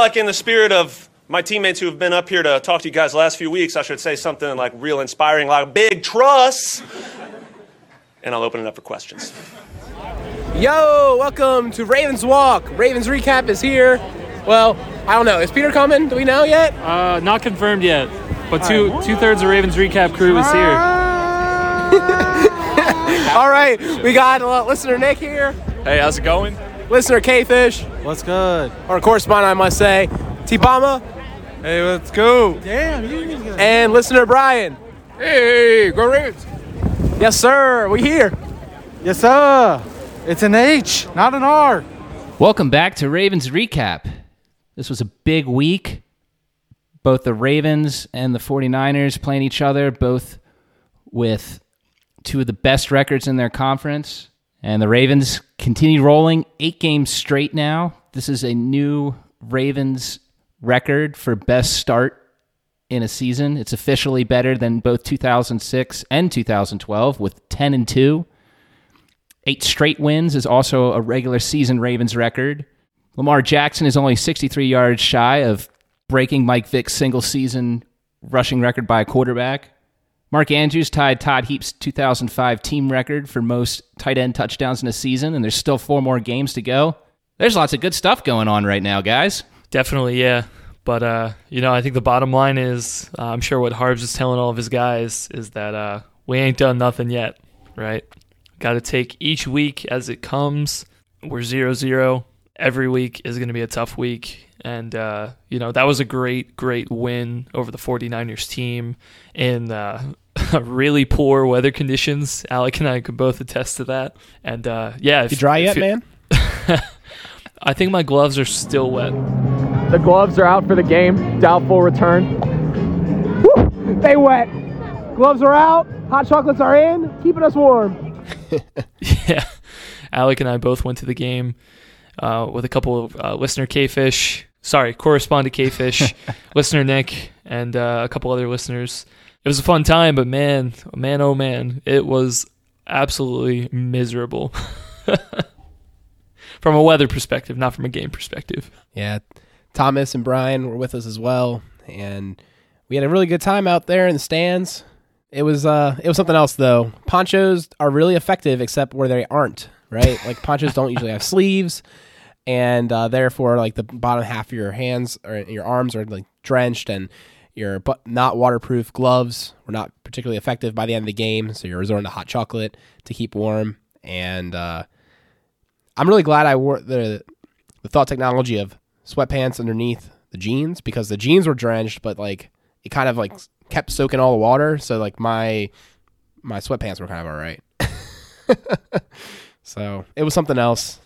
Like in the spirit of my teammates who have been up here to talk to you guys the last few weeks, I should say something like real inspiring, like big trust. And I'll open it up for questions. Yo, welcome to Ravens Walk. Ravens Recap is here. Well, I don't know. Is Peter coming? Do we know yet? Uh, not confirmed yet, but two two thirds of Ravens recap crew is here. All right, we got uh, listener Nick here, Hey, how's it going? Listener K-Fish, What's good? Our correspondent, I must say, T-Bama, Hey, let's go. Damn, you and listener Brian. Hey, go Ravens! Yes, sir. We here. Yes, sir. It's an H, not an R. Welcome back to Ravens Recap. This was a big week. Both the Ravens and the 49ers playing each other, both with two of the best records in their conference. And the Ravens continue rolling eight games straight now. This is a new Ravens record for best start in a season. It's officially better than both 2006 and 2012 with 10 and 2. Eight straight wins is also a regular season Ravens record. Lamar Jackson is only 63 yards shy of breaking Mike Vick's single season rushing record by a quarterback. Mark Andrews tied Todd Heap's 2005 team record for most tight end touchdowns in a season, and there's still four more games to go. There's lots of good stuff going on right now, guys. Definitely, yeah. But uh, you know, I think the bottom line is, uh, I'm sure what Harbs is telling all of his guys is that uh, we ain't done nothing yet, right? Got to take each week as it comes. We're zero zero. Every week is going to be a tough week. And, uh, you know, that was a great, great win over the 49ers team in uh, really poor weather conditions. Alec and I could both attest to that. And, uh, yeah. if- You dry yet, if- man? I think my gloves are still wet. The gloves are out for the game. Doubtful return. Woo! They wet. Gloves are out. Hot chocolates are in. Keeping us warm. Yeah. Alec and I both went to the game uh, with a couple of uh, listener K-Fish, sorry, correspondent K-Fish, listener Nick, and uh, a couple other listeners. It was a fun time, but man, man, oh man, it was absolutely miserable. from a weather perspective, not from a game perspective. Yeah, Thomas and Brian were with us as well, and we had a really good time out there in the stands. It was uh, it was something else though. Ponchos are really effective, except where they aren't. Right, like ponchos don't usually have sleeves, and uh, therefore, like the bottom half of your hands or your arms are like drenched, and your but not waterproof gloves were not particularly effective by the end of the game. So you're resorting to hot chocolate to keep warm, and uh, I'm really glad I wore the the thought technology of sweatpants underneath the jeans because the jeans were drenched, but like it kind of like kept soaking all the water. So like my my sweatpants were kind of all right. so it was something else.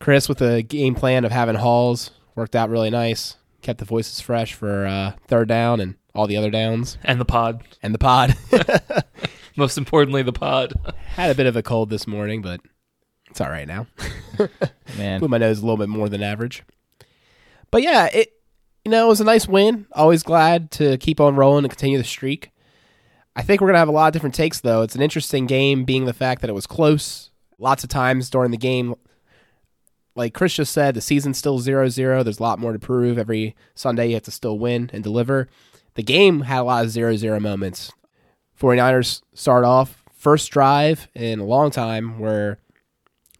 Chris with the game plan of having halls worked out really nice. Kept the voices fresh for uh, third down and all the other downs And the pod. and the pod. Most importantly, the pod. Had a bit of a cold this morning, but it's all right now. Man, blew my nose a little bit more than average. But yeah, it you know it was a nice win. Always glad to keep on rolling and continue the streak. I think we're gonna have a lot of different takes though. It's an interesting game, being the fact that it was close. Lots of times during the game, like Chris just said, the season's still 0-0. There's a lot more to prove. Every Sunday you have to still win and deliver. The game had a lot of 0-0 moments. 49ers start off first drive in a long time where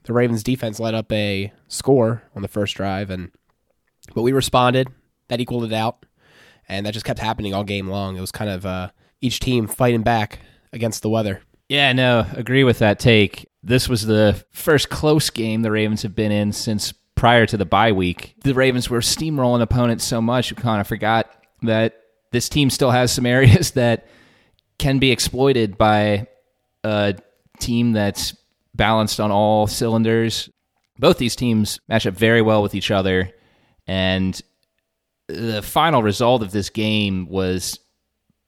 the Ravens defense let up a score on the first drive and but we responded. That equaled it out. And that just kept happening all game long. It was kind of uh, each team fighting back against the weather. Yeah, no, agree with that take. This was the first close game the Ravens have been in since prior to the bye week. The Ravens were steamrolling opponents so much, we kind of forgot that this team still has some areas that can be exploited by a team that's balanced on all cylinders. Both these teams match up very well with each other, and the final result of this game was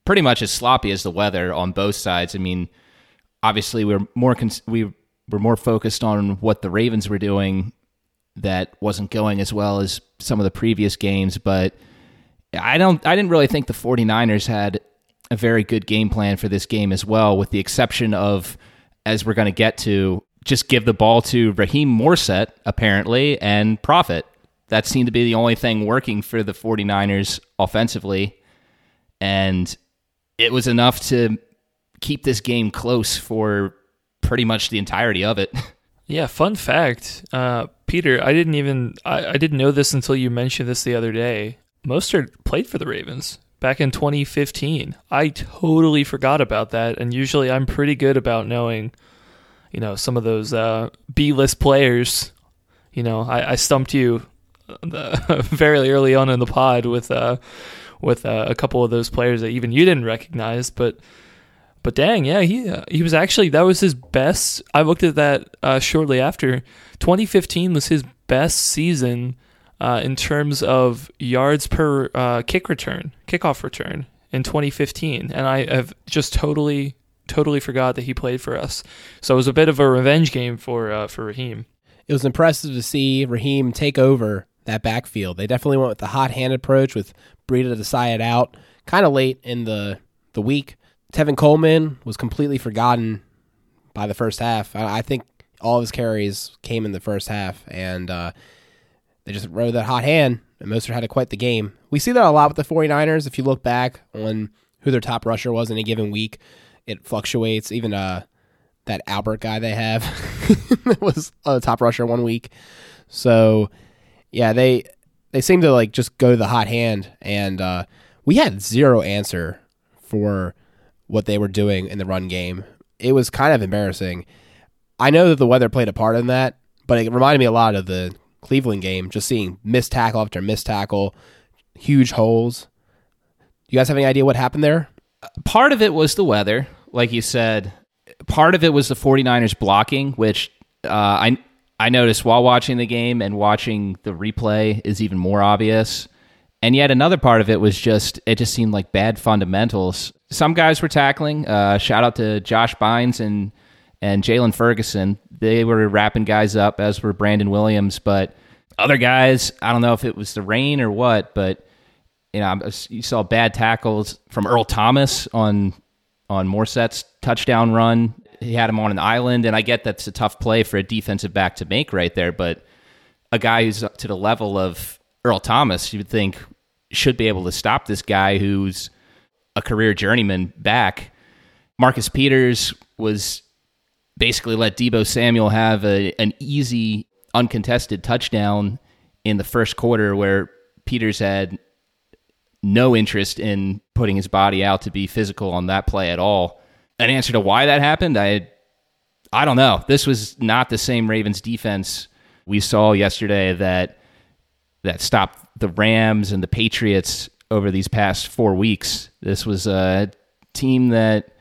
pretty much as sloppy as the weather on both sides. I mean, obviously we're more cons- we were more focused on what the Ravens were doing that wasn't going as well as some of the previous games, but I don't I didn't really think the 49ers had a very good game plan for this game as well with the exception of as we're going to get to just give the ball to Raheem Mostert apparently and profit. That seemed to be the only thing working for the 49ers offensively. And it was enough to keep this game close for pretty much the entirety of it. Yeah, fun fact, uh, Peter. I didn't even I, I didn't know this until you mentioned this the other day. Mostert played for the Ravens back in 2015. I totally forgot about that, and usually I'm pretty good about knowing, you know, some of those uh, B-list players. You know, I, I stumped you uh, very early on in the pod with uh, with uh, a couple of those players that even you didn't recognize, but but dang, yeah, he uh, he was actually that was his best. I looked at that uh, shortly after. 2015 was his best season uh, in terms of yards per uh, kick return, kickoff return in 2015, and I have just totally totally forgot that he played for us. So it was a bit of a revenge game for uh, for Raheem. It was impressive to see Raheem take over that backfield. They definitely went with the hot hand approach with Breida to side out, kind of late in the the week. Tevin Coleman was completely forgotten by the first half. I, I think all of his carries came in the first half, and uh, they just rode that hot hand, and Mostert had to quite the game. We see that a lot with the 49ers. If you look back on who their top rusher was in a given week, it fluctuates. Even uh, that Albert guy they have was a top rusher one week. So, yeah, they they seem to like just go to the hot hand, and uh, we had zero answer for what they were doing in the run game. It was kind of embarrassing. I know that the weather played a part in that, but it reminded me a lot of the Cleveland game, just seeing missed tackle after missed tackle, huge holes. You guys have any idea what happened there? Part of it was the weather, like you said. Part of it was the 49ers blocking, which uh, I I noticed while watching the game and watching the replay is even more obvious. And yet another part of it was just it just seemed like bad fundamentals. Some guys were tackling. Uh, shout out to Josh Bynes and and Jaylon Ferguson. They were wrapping guys up, as were Brandon Williams. But other guys, I don't know if it was the rain or what, but you know, you saw bad tackles from Earl Thomas on on Mostert's touchdown run. He had him on an island, and I get that's a tough play for a defensive back to make right there, but a guy who's up to the level of Earl Thomas, you would think should be able to stop this guy who's a career journeyman back. Marcus Peters was basically let Deebo Samuel have a, an easy, uncontested touchdown in the first quarter where Peters had no interest in putting his body out to be physical on that play at all. An answer to why that happened, I I don't know. This was not the same Ravens defense we saw yesterday that that stopped the Rams and the Patriots over these past 4 weeks. This was a team that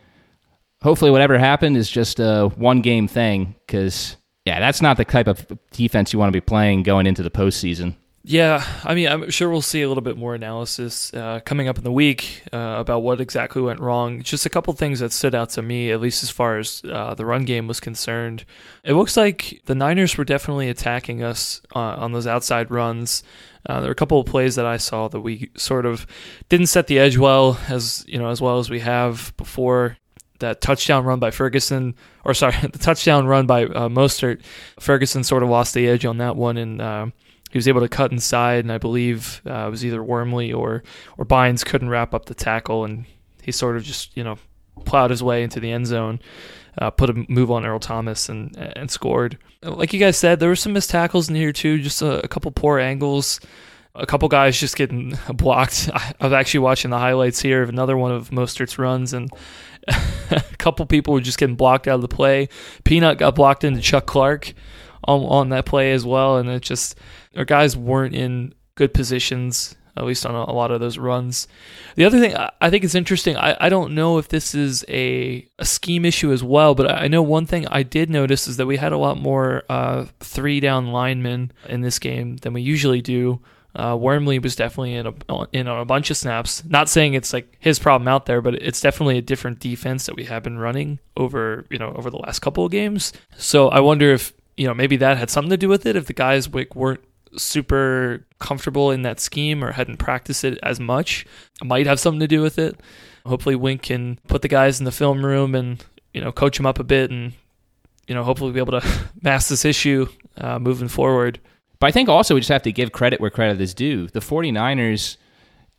hopefully whatever happened is just a one game thing because yeah that's not the type of defense you want to be playing going into the postseason yeah, I mean, I'm sure we'll see a little bit more analysis uh, coming up in the week uh, about what exactly went wrong. Just a couple things that stood out to me, at least as far as uh, the run game was concerned. It looks like the Niners were definitely attacking us uh, on those outside runs. Uh, there were a couple of plays that I saw that we sort of didn't set the edge well as you know as well as we have before that touchdown run by Ferguson, or sorry, the touchdown run by uh, Mostert. Ferguson sort of lost the edge on that one, and uh, he was able to cut inside. And I believe uh, it was either Wormley or or Bynes couldn't wrap up the tackle, and he sort of just you know plowed his way into the end zone, uh, put a move on Earl Thomas, and and scored. Like you guys said, there were some missed tackles in here too, just a, a couple poor angles a couple guys just getting blocked. I was actually watching the highlights here of another one of Mostert's runs, and a couple people were just getting blocked out of the play. Peanut got blocked into Chuck Clark on, on that play as well, and it just our guys weren't in good positions. At least on a, a lot of those runs. The other thing I, I think is interesting, I, I don't know if this is a, a scheme issue as well, but I know one thing I did notice is that we had a lot more uh, three down linemen in this game than we usually do. Uh, Wormley was definitely in, a, in on a bunch of snaps. Not saying it's like his problem out there, but it's definitely a different defense that we have been running over you know over the last couple of games. So I wonder if you know maybe that had something to do with it. If the guys like, weren't super comfortable in that scheme or hadn't practiced it as much, it might have something to do with it. Hopefully, Wink can put the guys in the film room and you know coach them up a bit and you know hopefully be able to mask this issue uh, moving forward. But I think also we just have to give credit where credit is due. The 49ers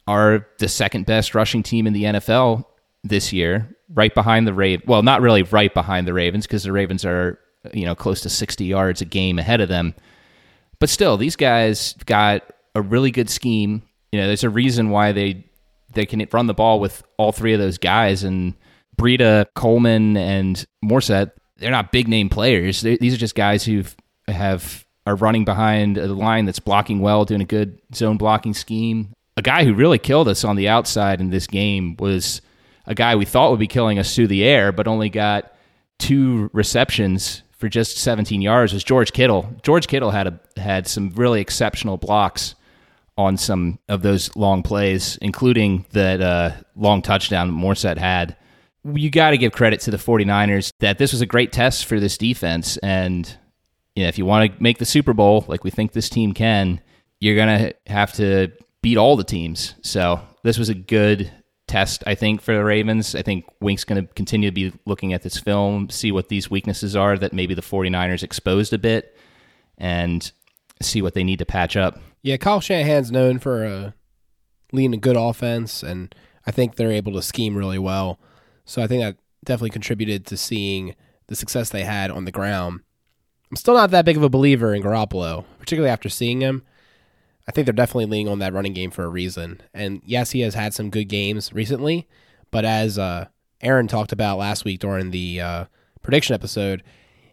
are the second best rushing team in the NFL this year, right behind the Ravens. Well, not really right behind the Ravens because the Ravens are, you know, close to 60 yards a game ahead of them. But still, these guys got a really good scheme. You know, there's a reason why they they can run the ball with all three of those guys and Breida, Coleman, and Mostert. They're not big name players. they these are just guys who have are running behind a line that's blocking well, doing a good zone blocking scheme. A guy who really killed us on the outside in this game was a guy we thought would be killing us through the air, but only got two receptions for just 17 yards. Was George Kittle? George Kittle had a, had some really exceptional blocks on some of those long plays, including that uh, long touchdown Mostert had. You got to give credit to the 49ers that this was a great test for this defense. And you know, if you want to make the Super Bowl, like we think this team can, you're going to have to beat all the teams. So this was a good test, I think, for the Ravens. I think Wink's going to continue to be looking at this film, see what these weaknesses are that maybe the 49ers exposed a bit, and see what they need to patch up. Yeah, Kyle Shanahan's known for uh, leading a good offense, and I think they're able to scheme really well. So I think that definitely contributed to seeing the success they had on the ground. I'm still not that big of a believer in Garoppolo, particularly after seeing him. I think they're definitely leaning on that running game for a reason. And yes, he has had some good games recently, but as uh, Aaron talked about last week during the uh, prediction episode,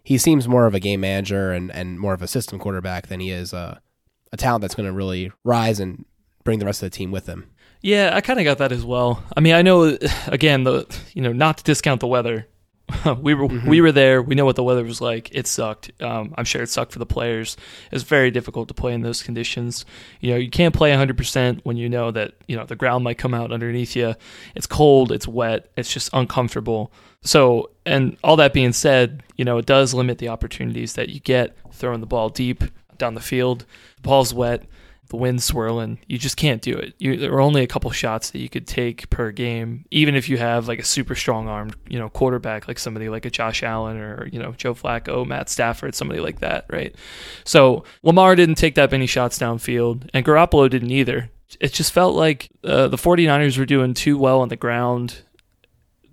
he seems more of a game manager and, and more of a system quarterback than he is uh, a talent that's going to really rise and bring the rest of the team with him. Yeah, I kind of got that as well. I mean, I know again the you know not to discount the weather. we were mm-hmm. we were there. We know what the weather was like. It sucked. Um, I'm sure it sucked for the players. It's very difficult to play in those conditions. You know, you can't play 100 percent when you know that you know the ground might come out underneath you. It's cold. It's wet. It's just uncomfortable. So, and all that being said, you know, it does limit the opportunities that you get throwing the ball deep down the field. The ball's wet the wind swirling, you just can't do it. You, there are only a couple shots that you could take per game, even if you have like a super strong armed, you know, quarterback like somebody like a Josh Allen or you know Joe Flacco, Matt Stafford, somebody like that, right? So Lamar didn't take that many shots downfield, and Garoppolo didn't either. It just felt like uh, the 49ers were doing too well on the ground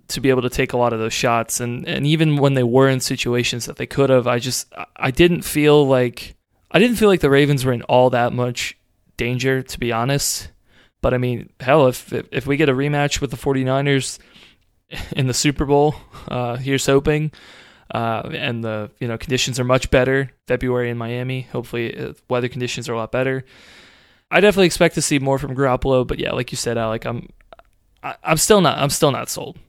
to be able to take a lot of those shots, and and even when they were in situations that they could have, I just I didn't feel like. I didn't feel like the Ravens were in all that much danger, to be honest. But I mean, hell, if if we get a rematch with the 49ers in the Super Bowl, uh, here's hoping. Uh, and the you know conditions are much better. February in Miami. Hopefully, uh, weather conditions are a lot better. I definitely expect to see more from Garoppolo, but yeah, like you said, Alec, I'm I, I'm still not I'm still not sold.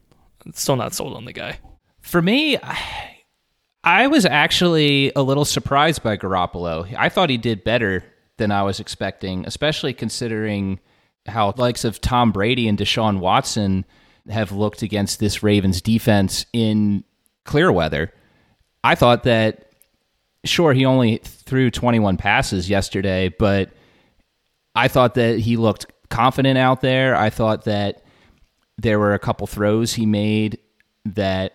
I'm still not sold on the guy. For me, I was actually a little surprised by Garoppolo. I thought he did better than I was expecting, especially considering how likes of Tom Brady and Deshaun Watson have looked against this Ravens defense in clear weather. I thought that sure he only threw 21 passes yesterday, but I thought that he looked confident out there. I thought that there were a couple throws he made that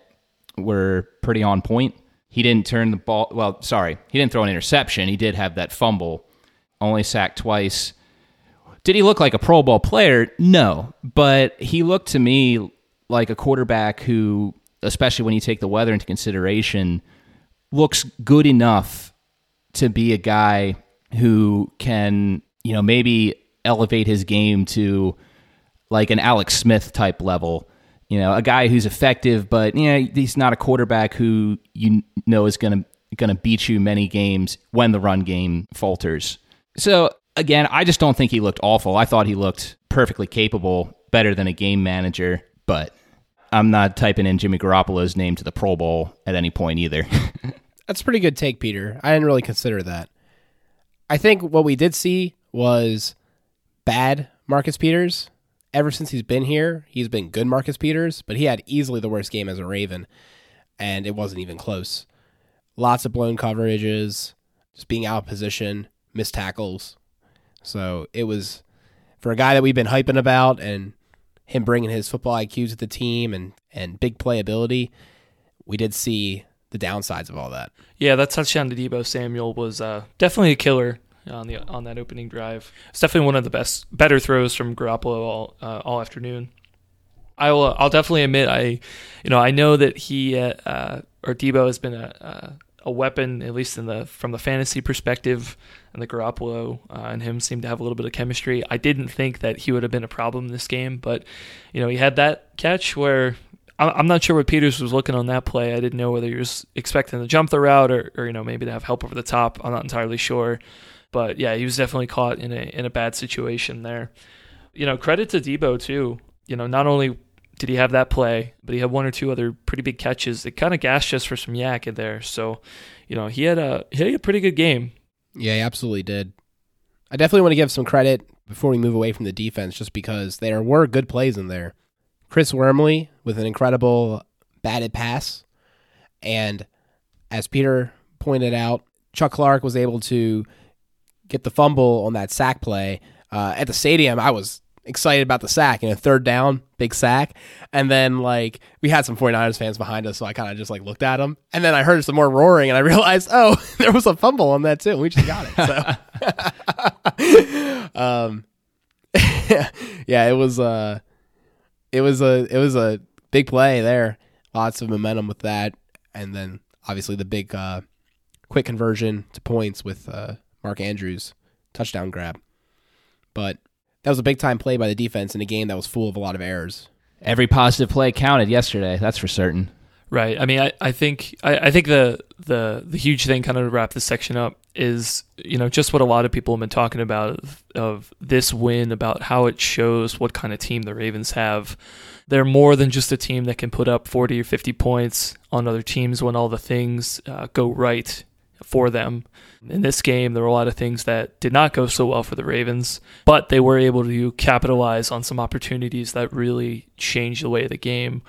were pretty on point. He didn't turn the ball. Well, sorry, he didn't throw an interception. He did have that fumble only sacked twice. Did he look like a Pro Bowl player? No, but he looked to me like a quarterback who, especially when you take the weather into consideration, looks good enough to be a guy who can, you know, maybe elevate his game to like an Alex Smith type level. You know, a guy who's effective, but you know, he's not a quarterback who you know is going to going to beat you many games when the run game falters. So again, I just don't think he looked awful. I thought he looked perfectly capable, better than a game manager, but I'm not typing in Jimmy Garoppolo's name to the Pro Bowl at any point either. That's a pretty good take, Peter. I didn't really consider that. I think what we did see was bad Marcus Peters. Ever since he's been here, he's been good Marcus Peters, but he had easily the worst game as a Raven, and it wasn't even close. Lots of blown coverages, just being out of position missed tackles. So it was for a guy that we've been hyping about and him bringing his football IQ to the team and, and big playability, we did see the downsides of all that. Yeah, that touchdown to Deebo Samuel was uh, definitely a killer. on the on that opening drive. It's definitely one of the best, better throws from Garoppolo all uh, all afternoon. I will. I'll definitely admit I, you know, I know that he uh, or Deebo has been a, a weapon at least in the from the fantasy perspective, and the Garoppolo uh, and him seem to have a little bit of chemistry. I didn't think that he would have been a problem in this game, but you know, he had that catch where I'm not sure what Peters was looking on that play. I didn't know whether he was expecting to jump the route or, or you know maybe to have help over the top. I'm not entirely sure, but yeah, he was definitely caught in a in a bad situation there. You know, credit to Deebo too. You know, not only did he have that play, but he had one or two other pretty big catches that kind of gassed us for some YAC in there. So, you know, he had a he had a pretty good game. Yeah, he absolutely did. I definitely want to give some credit before we move away from the defense, just because there were good plays in there. Chris Wormley with an incredible batted pass, and as Peter pointed out, Chuck Clark was able to get the fumble on that sack play. Uh, at the stadium, I was excited about the sack and a third down, big sack. And then like we had some 49ers fans behind us, so I kind of just like looked at them. And then I heard some more roaring and I realized, oh, there was a fumble on that too. We just got it. So um yeah, it was uh it was a it was a big play there. Lots of momentum with that. And then obviously the big uh quick conversion to points with uh Mark Andrews touchdown grab. But that was a big time play by the defense in a game that was full of a lot of errors. Every positive play counted yesterday. That's for certain. Right. I mean, I, I think I, I think the the the huge thing, kind of to wrap this section up, is you know just what a lot of people have been talking about of, of this win, about how it shows what kind of team the Ravens have. They're more than just a team that can put up forty or fifty points on other teams when all the things uh, go right for them. In this game, there were a lot of things that did not go so well for the Ravens, but they were able to capitalize on some opportunities that really changed the way of the game.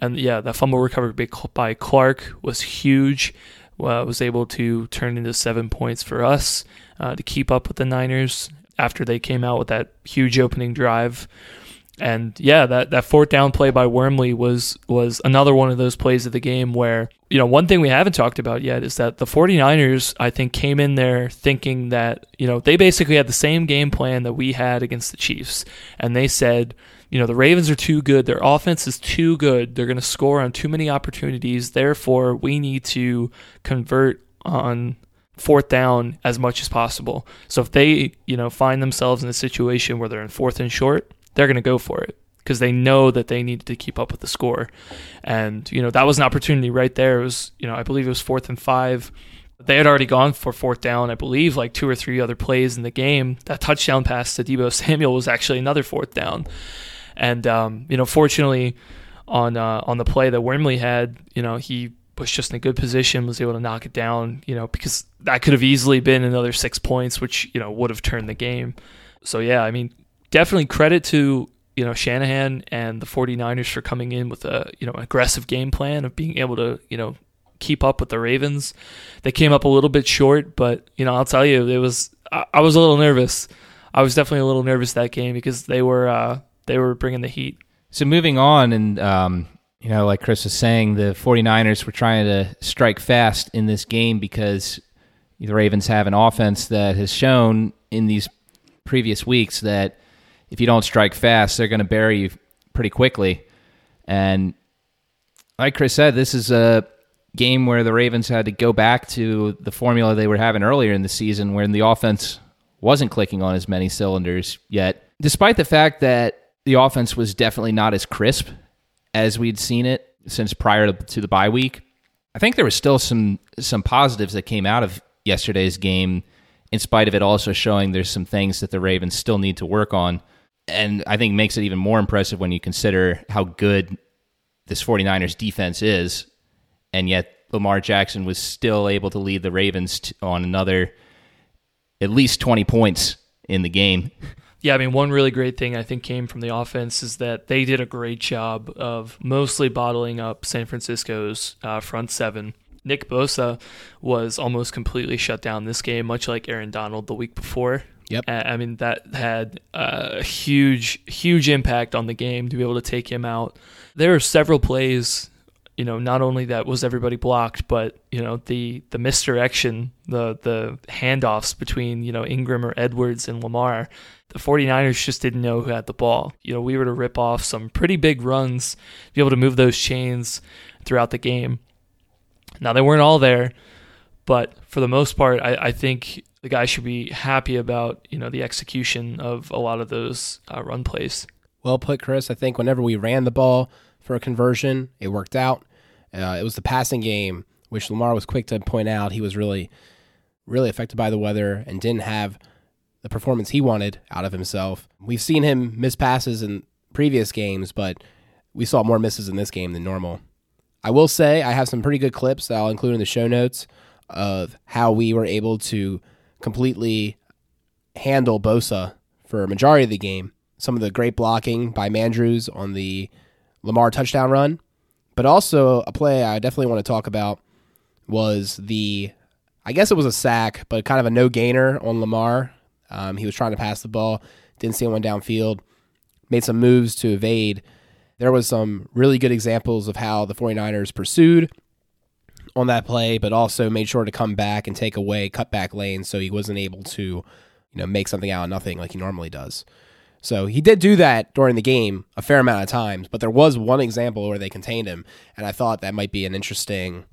And yeah, that fumble recovery by Clark was huge. Was able to turn into seven points for us uh, to keep up with the Niners after they came out with that huge opening drive. And yeah, that, that fourth down play by Wormley was was another one of those plays of the game where, you know, one thing we haven't talked about yet is that the 49ers, I think, came in there thinking that, you know, they basically had the same game plan that we had against the Chiefs. And they said, you know, the Ravens are too good. Their offense is too good. They're going to score on too many opportunities. Therefore, we need to convert on fourth down as much as possible. So if they, you know, find themselves in a situation where they're in fourth and short, they're going to go for it because they know that they needed to keep up with the score. And, you know, that was an opportunity right there. It was, you know, I believe it was fourth and five. They had already gone for fourth down, I believe, like two or three other plays in the game. That touchdown pass to Deebo Samuel was actually another fourth down. And, um, you know, fortunately, on uh, on the play that Wormley had, you know, he was just in a good position, was able to knock it down, you know, because that could have easily been another six points, which, you know, would have turned the game. So, yeah, I mean, definitely credit to you know Shanahan and the 49ers for coming in with a you know aggressive game plan of being able to you know keep up with the Ravens. They came up a little bit short, but you know I'll tell you it was I, I was a little nervous. I was definitely a little nervous that game because they were uh, they were bringing the heat. So moving on and um, you know like Chris was saying the 49ers were trying to strike fast in this game because the Ravens have an offense that has shown in these previous weeks that if you don't strike fast, they're going to bury you pretty quickly. And like Chris said, this is a game where the Ravens had to go back to the formula they were having earlier in the season when the offense wasn't clicking on as many cylinders yet. Despite the fact that the offense was definitely not as crisp as we'd seen it since prior to the bye week, I think there was still some some positives that came out of yesterday's game in spite of it also showing there's some things that the Ravens still need to work on and I think makes it even more impressive when you consider how good this 49ers defense is, and yet Lamar Jackson was still able to lead the Ravens on another at least 20 points in the game. Yeah, I mean, one really great thing I think came from the offense is that they did a great job of mostly bottling up San Francisco's uh, front seven. Nick Bosa was almost completely shut down this game, much like Aaron Donald the week before. Yep. I mean, that had a huge, huge impact on the game to be able to take him out. There are several plays you know, not only that was everybody blocked, but you know the the misdirection, the the handoffs between you know Ingram or Edwards and Lamar, the 49ers just didn't know who had the ball. You know, we were to rip off some pretty big runs, be able to move those chains throughout the game. Now they weren't all there, but for the most part, I, I think the guy should be happy about you know the execution of a lot of those uh, run plays. Well put, Chris. I think whenever we ran the ball for a conversion, it worked out. Uh, it was the passing game, which Lamar was quick to point out he was really, really affected by the weather and didn't have the performance he wanted out of himself. We've seen him miss passes in previous games, but we saw more misses in this game than normal. I will say I have some pretty good clips that I'll include in the show notes of how we were able to completely handle Bosa for a majority of the game. Some of the great blocking by Mandrews on the Lamar touchdown run, but also a play I definitely want to talk about was the, I guess it was a sack, but kind of a no gainer on Lamar. Um, he was trying to pass the ball, didn't see anyone downfield, made some moves to evade. There was some really good examples of how the 49ers pursued on that play, but also made sure to come back and take away cutback lanes so he wasn't able to, you know, make something out of nothing like he normally does. So he did do that during the game a fair amount of times, but there was one example where they contained him, and I thought that might be an interesting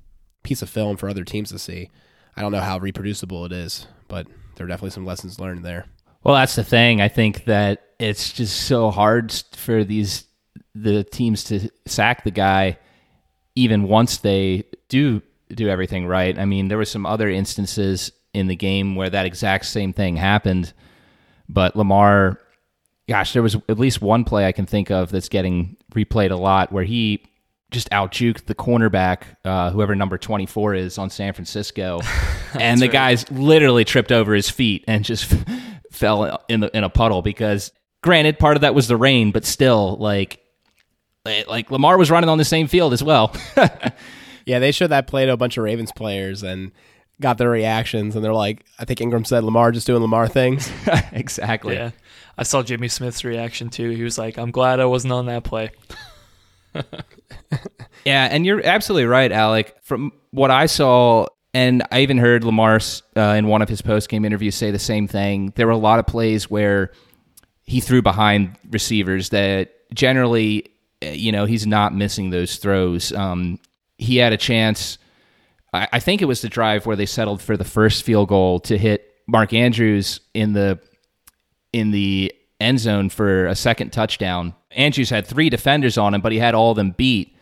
piece of film for other teams to see. I don't know how reproducible it is, but there are definitely some lessons learned there. Well, that's the thing. I think that it's just so hard for these the teams to sack the guy even once they do do everything right. I mean, there were some other instances in the game where that exact same thing happened, but Lamar gosh, there was at least one play I can think of that's getting replayed a lot where he just out juked the cornerback, uh, whoever number 24 is on San Francisco. and the right. guy's literally tripped over his feet and just fell in the in a puddle because granted part of that was the rain, but still like like Lamar was running on the same field as well. yeah, they showed that play to a bunch of Ravens players and got their reactions and they're like I think Ingram said Lamar just doing Lamar things. exactly. Yeah. I saw Jimmy Smith's reaction too. He was like, "I'm glad I wasn't on that play." yeah, and you're absolutely right, Alec. From what I saw, and I even heard Lamar uh, in one of his post game interviews say the same thing. There were a lot of plays where he threw behind receivers that generally, you know, he's not missing those throws. Um, he had a chance. I, I think it was the drive where they settled for the first field goal to hit Mark Andrews in the in the end zone for a second touchdown. Andrews had three defenders on him, but he had all of them beat.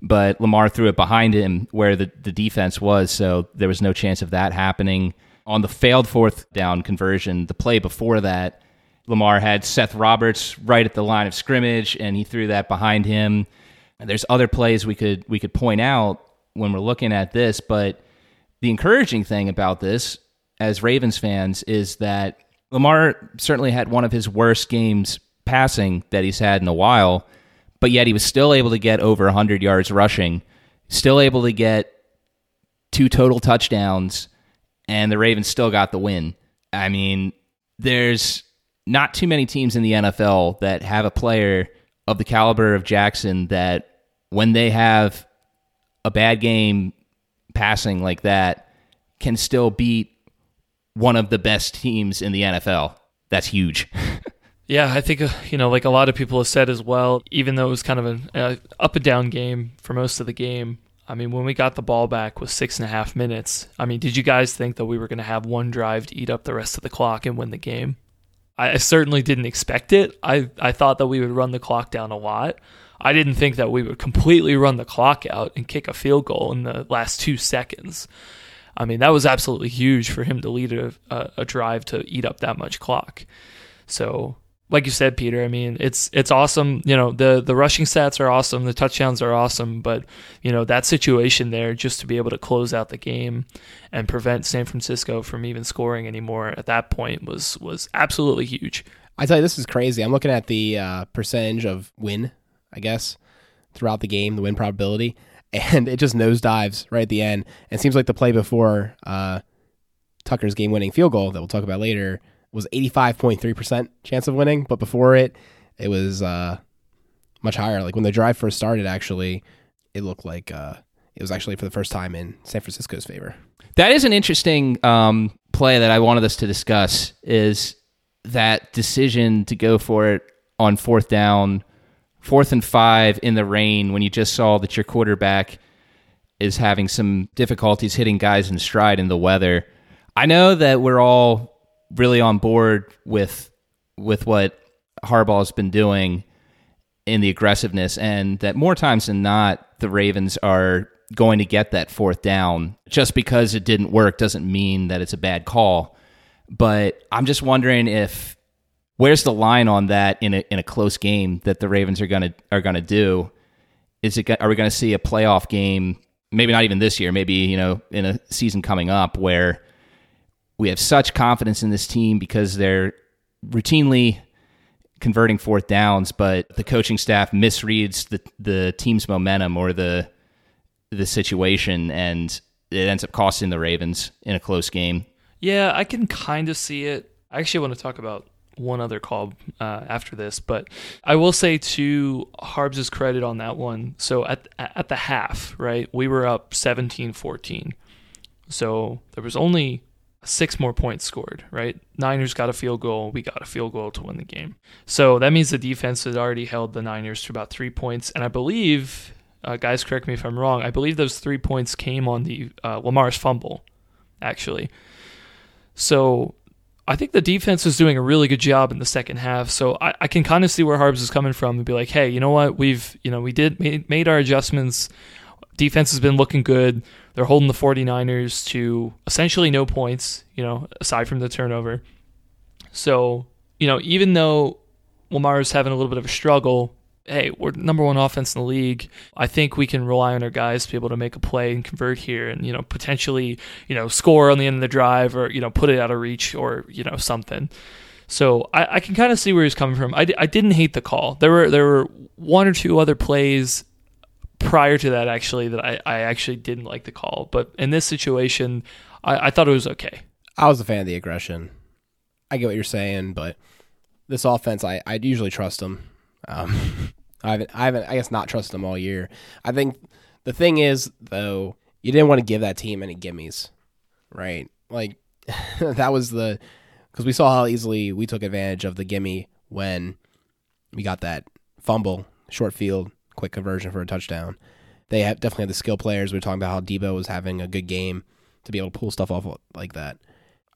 But Lamar threw it behind him where the, the defense was, so there was no chance of that happening. On the failed fourth down conversion, the play before that, Lamar had Seth Roberts right at the line of scrimmage, and he threw that behind him. And there's other plays we could we could point out when we're looking at this, but the encouraging thing about this, as Ravens fans, is that Lamar certainly had one of his worst games passing that he's had in a while, but yet he was still able to get over 100 yards rushing, still able to get two total touchdowns, and the Ravens still got the win. I mean, there's not too many teams in the NFL that have a player of the caliber of Jackson that when they have a bad game passing like that can still beat one of the best teams in the NFL. That's huge. yeah, I think uh, you know, like a lot of people have said as well. Even though it was kind of an uh, up and down game for most of the game, I mean, when we got the ball back with six and a half minutes, I mean, did you guys think that we were going to have one drive to eat up the rest of the clock and win the game? I certainly didn't expect it. I, I thought that we would run the clock down a lot. I didn't think that we would completely run the clock out and kick a field goal in the last two seconds. I mean, that was absolutely huge for him to lead a, a, a drive to eat up that much clock. So, like you said, Peter, I mean, it's it's awesome. You know, the the rushing stats are awesome, the touchdowns are awesome, but you know that situation there, just to be able to close out the game and prevent San Francisco from even scoring anymore at that point was was absolutely huge. I tell you, this is crazy. I'm looking at the uh, percentage of win, I guess, throughout the game, the win probability and it just nosedives right at the end. And it seems like the play before uh, Tucker's game winning field goal that we'll talk about later was 85.3% chance of winning, but before it, it was uh, much higher. Like when the drive first started, actually, it looked like uh, it was actually for the first time in San Francisco's favor. That is an interesting um, play that I wanted us to discuss. Is that decision to go for it on fourth down, fourth and five in the rain when you just saw that your quarterback is having some difficulties hitting guys in stride in the weather. I know that we're all really on board with with what Harbaugh's been doing in the aggressiveness, and that more times than not, the Ravens are going to get that fourth down. Just because it didn't work doesn't mean that it's a bad call. But I'm just wondering if where's the line on that in a in a close game that the Ravens are gonna are gonna do? Is it are we to see a playoff game? Maybe not even this year. Maybe you know in a season coming up where we have such confidence in this team because they're routinely converting fourth downs, but the coaching staff misreads the the team's momentum or the the situation, and it ends up costing the Ravens in a close game. Yeah, I can kind of see it. I actually want to talk about one other call uh, after this, but I will say to Harbs' credit on that one. So at at the half, right, we were up 17-14. So there was only six more points scored, right? Niners got a field goal, we got a field goal to win the game. So that means the defense had already held the Niners to about three points, and I believe, uh, guys, correct me if I'm wrong. I believe those three points came on the uh, Lamar's fumble, actually. So I think the defense is doing a really good job in the second half. So I, I can kind of see where Harbs is coming from and be like, hey, you know what? We've, you know, we did made, made our adjustments. Defense has been looking good. They're holding the 49ers to essentially no points, you know, aside from the turnover. So, you know, even though Lamar is having a little bit of a struggle, hey, we're number one offense in the league. I think we can rely on our guys to be able to make a play and convert here and, you know, potentially, you know, score on the end of the drive or, you know, put it out of reach or, you know, something. So I, I can kind of see where he's coming from. I, I didn't hate the call. There were there were one or two other plays prior to that actually that I, I actually didn't like the call. But in this situation, I, I thought it was okay. I was a fan of the aggression. I get what you're saying, but this offense, I I usually trust them. Um, I haven't I haven't I guess not trusted them all year. I think the thing is though, you didn't want to give that team any gimmies, right? Like that was the because we saw how easily we took advantage of the gimme when we got that fumble, short field, quick conversion for a touchdown. They have definitely have the skill players. We are talking about how Deebo was having a good game to be able to pull stuff off like that.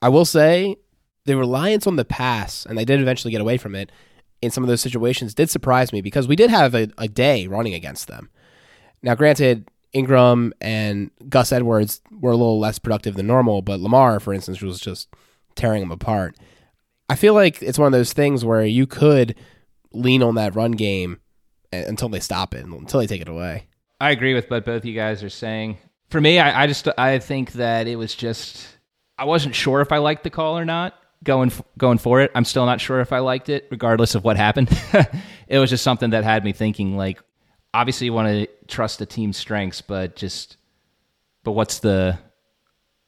I will say the reliance on the pass, and they did eventually get away from it in some of those situations, did surprise me because we did have a, a day running against them. Now, granted, Ingram and Gus Edwards were a little less productive than normal, but Lamar, for instance, was just tearing them apart. I feel like it's one of those things where you could lean on that run game until they stop it, until they take it away. I agree with what both you guys are saying. For me, I, I just I think that it was just I wasn't sure if I liked the call or not going going for it. I'm still not sure if I liked it, regardless of what happened. it was just something that had me thinking. Like, obviously, you want to trust the team's strengths, but just but what's the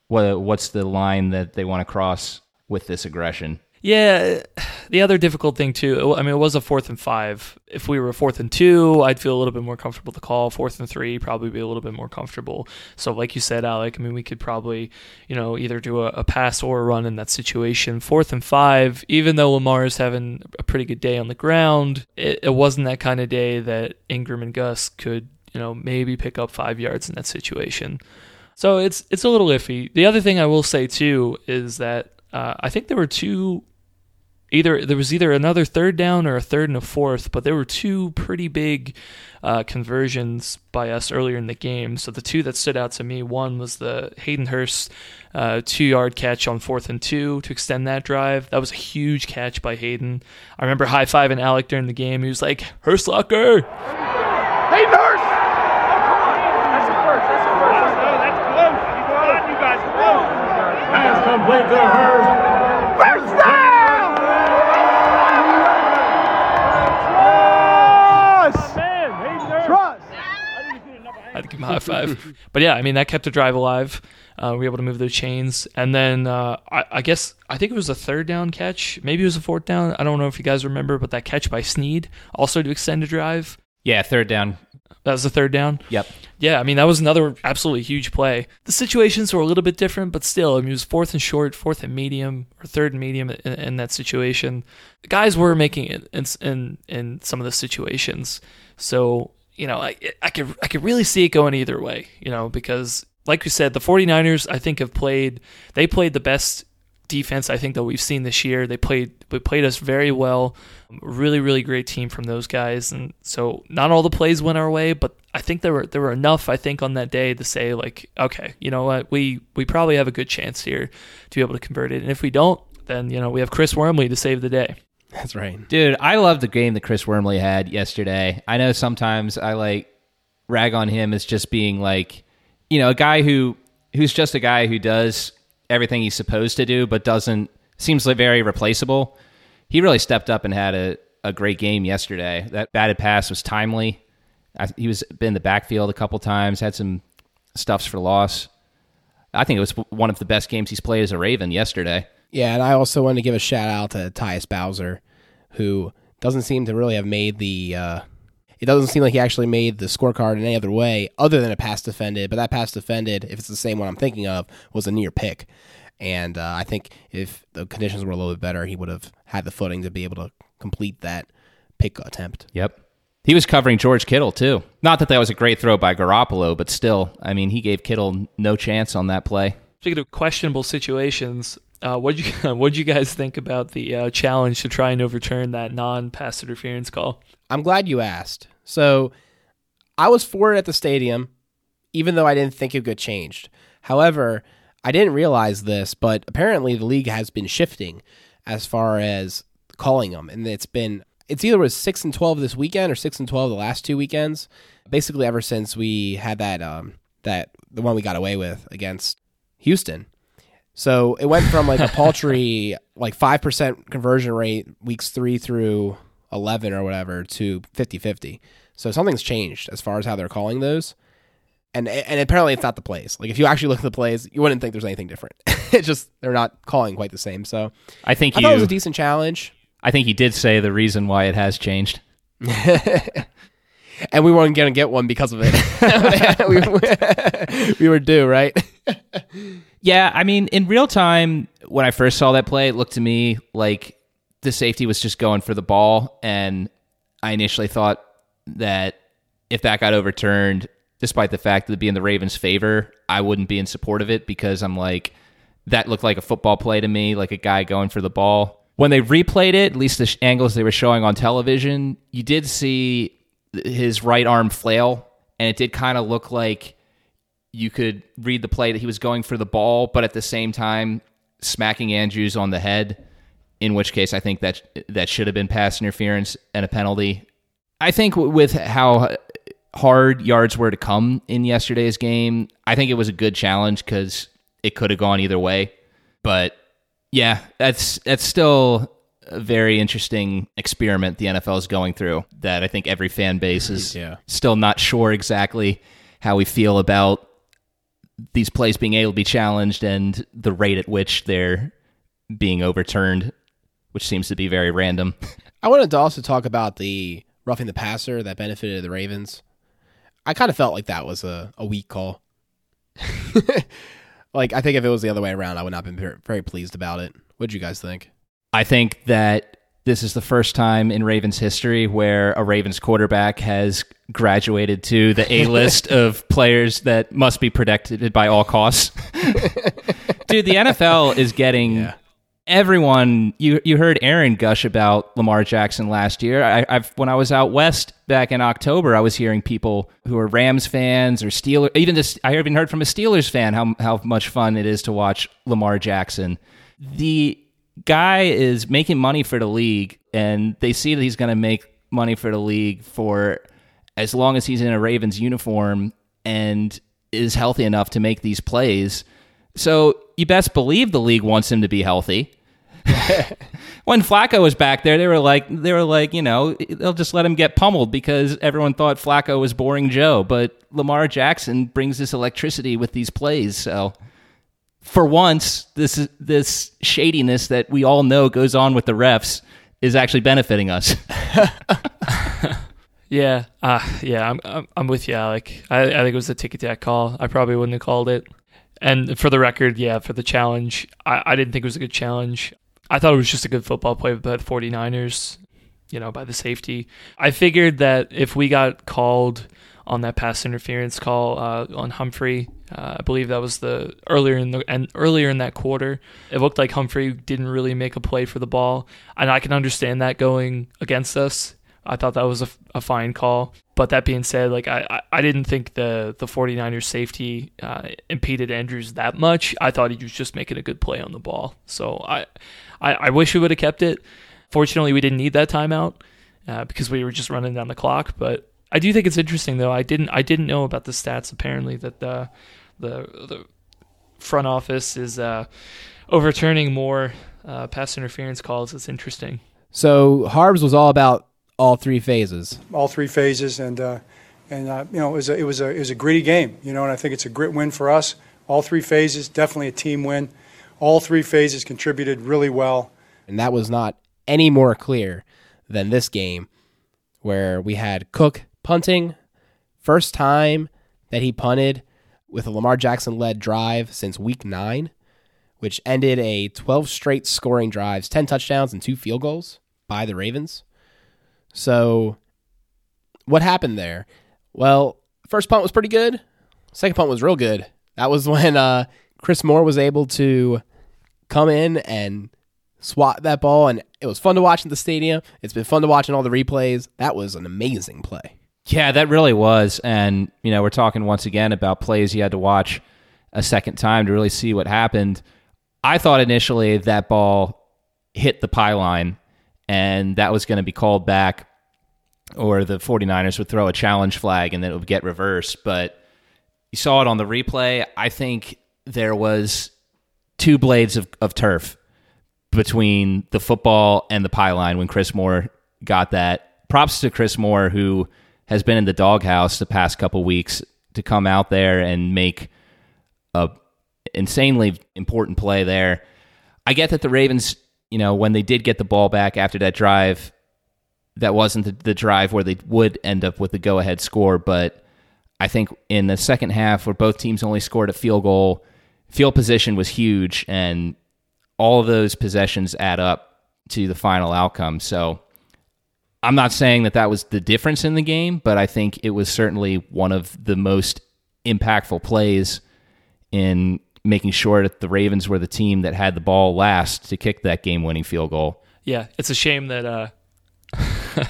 what what's the line that they want to cross with this aggression? Yeah, the other difficult thing too. I mean, it was a fourth and five. If we were a fourth and two, I'd feel a little bit more comfortable to call. Fourth and three, probably be a little bit more comfortable. So, like you said, Alec, I mean, we could probably, you know, either do a, a pass or a run in that situation. Fourth and five, even though Lamar is having a pretty good day on the ground, it, it wasn't that kind of day that Ingram and Gus could, you know, maybe pick up five yards in that situation. So it's it's a little iffy. The other thing I will say too is that uh, I think there were two either there was either another third down or a third and a fourth, but there were two pretty big uh, conversions by us earlier in the game. So the two that stood out to me, one was the Hayden Hurst uh, two-yard catch on fourth and two to extend that drive. That was a huge catch by Hayden. I remember high-fiving Alec during the game. He was like, "Hurst locker." Hayden Hurst! That's the first. That's the first. That's close. You guys close. Pass complete to Hurst. First down! I had to give him a high five. but yeah, I mean that kept the drive alive. Uh, we were able to move those chains, and then uh, I, I, guess I think it was a third down catch. Maybe it was a fourth down. I don't know if you guys remember, but that catch by Snead also to extend a drive. Yeah, third down That was the third down. Yep. Yeah, I mean that was another absolutely huge play. The situations were a little bit different, but still, I mean it was fourth and short, fourth and medium, or third and medium in, in that situation. The guys were making it in, in in some of the situations, so you know I I could I could really see it going either way, you know, because like you said, the 49ers I think have played they played the best defense I think that we've seen this year. They played they played us very well. Really, really great team from those guys. And so not all the plays went our way, but I think there were there were enough I think on that day to say like, okay, you know what, we we probably have a good chance here to be able to convert it. And if we don't, then you know we have Chris Wormley to save the day. That's right. Dude, I love the game that Chris Wormley had yesterday. I know sometimes I like rag on him as just being like, you know, a guy who who's just a guy who does everything he's supposed to do, but doesn't seems like very replaceable. He really stepped up and had a, a great game yesterday. That batted pass was timely. I, he was been in the backfield a couple times, had some stuffs for loss. I think it was one of the best games he's played as a Raven yesterday. Yeah, and I also want to give a shout out to Tyus Bowser, who doesn't seem to really have made the. Uh, it doesn't seem like he actually made the scorecard in any other way other than a pass defended. But that pass defended, if it's the same one I'm thinking of, was a near pick. And uh, I think if the conditions were a little bit better, he would have had the footing to be able to complete that pick attempt. Yep. He was covering George Kittle too. Not that that was a great throw by Garoppolo, but still, I mean, he gave Kittle no chance on that play. Speaking of questionable situations, uh, what you what you guys think about the uh, challenge to try and overturn that non-pass interference call? I'm glad you asked. So I was for it at the stadium, even though I didn't think it would get changed. However, I didn't realize this, but apparently the league has been shifting as far as calling them, and it's been it's either was six and twelve this weekend or six and twelve the last two weekends. Basically, ever since we had that um that the one we got away with against Houston. So it went from like a paltry like five percent conversion rate weeks three through eleven or whatever to 50-50. So something's changed as far as how they're calling those. And and apparently it's not the plays. Like if you actually look at the plays, you wouldn't think there's anything different. it's just they're not calling quite the same. So I think I you thought it was a decent challenge. I think he did say the reason why it has changed. and we weren't going to get one because of it. we, we were due, right? Yeah, I mean, in real time, when I first saw that play, it looked to me like the safety was just going for the ball, and I initially thought that if that got overturned, despite the fact that it'd be in the Ravens' favor, I wouldn't be in support of it because I'm like, that looked like a football play to me, like a guy going for the ball. When they replayed it, at least the sh- angles they were showing on television, you did see his right arm flail, and it did kind of look like you could read the play that he was going for the ball, but at the same time smacking Andrews on the head. In which case, I think that that should have been pass interference and a penalty. I think with how hard yards were to come in yesterday's game, I think it was a good challenge because it could have gone either way. But yeah, that's that's still a very interesting experiment the NFL is going through. That I think every fan base is Yeah. still not sure exactly how we feel about these plays being able to be challenged and the rate at which they're being overturned, which seems to be very random. I wanted to also talk about the roughing the passer that benefited the Ravens. I kind of felt like that was a, a weak call. like, I think if it was the other way around, I would not have been very, pleased about it. What'd you guys think? I think that this is the first time in Ravens history where a Ravens quarterback has graduated to the A list of players that must be protected by all costs. Dude, the NFL is getting Yeah. everyone. You you heard Aaron gush about Lamar Jackson last year. I, I've when I was out west back in October, I was hearing people who are Rams fans or Steelers. Even this, I even heard from a Steelers fan how how much fun it is to watch Lamar Jackson. The guy is making money for the league, and they see that he's going to make money for the league for as long as he's in a Ravens uniform and is healthy enough to make these plays. So you best believe the league wants him to be healthy. when Flacco was back there, they were like, they were like, you know, they'll just let him get pummeled because everyone thought Flacco was boring Joe. But Lamar Jackson brings this electricity with these plays. So for once, this this shadiness that we all know goes on with the refs is actually benefiting us. Yeah, uh, yeah, I'm, I'm I'm with you, Alec. I, I think it was a ticky tack call. I probably wouldn't have called it. And for the record, yeah, for the challenge, I, I didn't think it was a good challenge. I thought it was just a good football play by the 49ers, you know, by the safety. I figured that if we got called on that pass interference call uh, on Humphrey, uh, I believe that was the earlier in the and earlier in that quarter. It looked like Humphrey didn't really make a play for the ball, and I can understand that going against us. I thought that was a, a fine call. But that being said, like I, I, didn't think the the 49ers safety uh, impeded Andrews that much. I thought he was just making a good play on the ball. So I I, I wish we would have kept it. Fortunately, we didn't need that timeout uh, because we were just running down the clock. But I do think it's interesting though. I didn't I didn't know about the stats apparently that the the the front office is uh, overturning more uh, pass interference calls. It's interesting. So Harbs was all about all three phases. all three phases, and uh, and uh, you know it was a, it was a it was a gritty game, you know, and I think it's a grit win for us. All three phases, definitely a team win. All three phases contributed really well. And that was not any more clear than this game where we had Koch punting, first time that he punted with a Lamar Jackson led drive since week nine, which ended a 12 straight scoring drives, 10 touchdowns, and two field goals by the Ravens. So, what happened there? Well, first punt was pretty good. Second punt was real good. That was when uh, Chris Moore was able to come in and swat that ball, and it was fun to watch in the stadium. It's been fun to watch in all the replays. That was an amazing play. Yeah, that really was. And, you know, we're talking once again about plays you had to watch a second time to really see what happened. I thought initially that ball hit the pylon and that was going to be called back or the 49ers would throw a challenge flag and then it would get reversed. But you saw it on the replay. I think there was two blades of, of turf between the football and the pylon when Chris Moore got that. Props to Chris Moore, who has been in the doghouse the past couple weeks, to come out there and make a insanely important play there. I get that the Ravens, you know, when they did get the ball back after that drive, that wasn't the, the drive where they would end up with the go ahead score. But I think in the second half, where both teams only scored a field goal, field position was huge, and all of those possessions add up to the final outcome. So I'm not saying that that was the difference in the game, but I think it was certainly one of the most impactful plays in making sure that the Ravens were the team that had the ball last to kick that game winning field goal. Yeah, it's a shame that uh,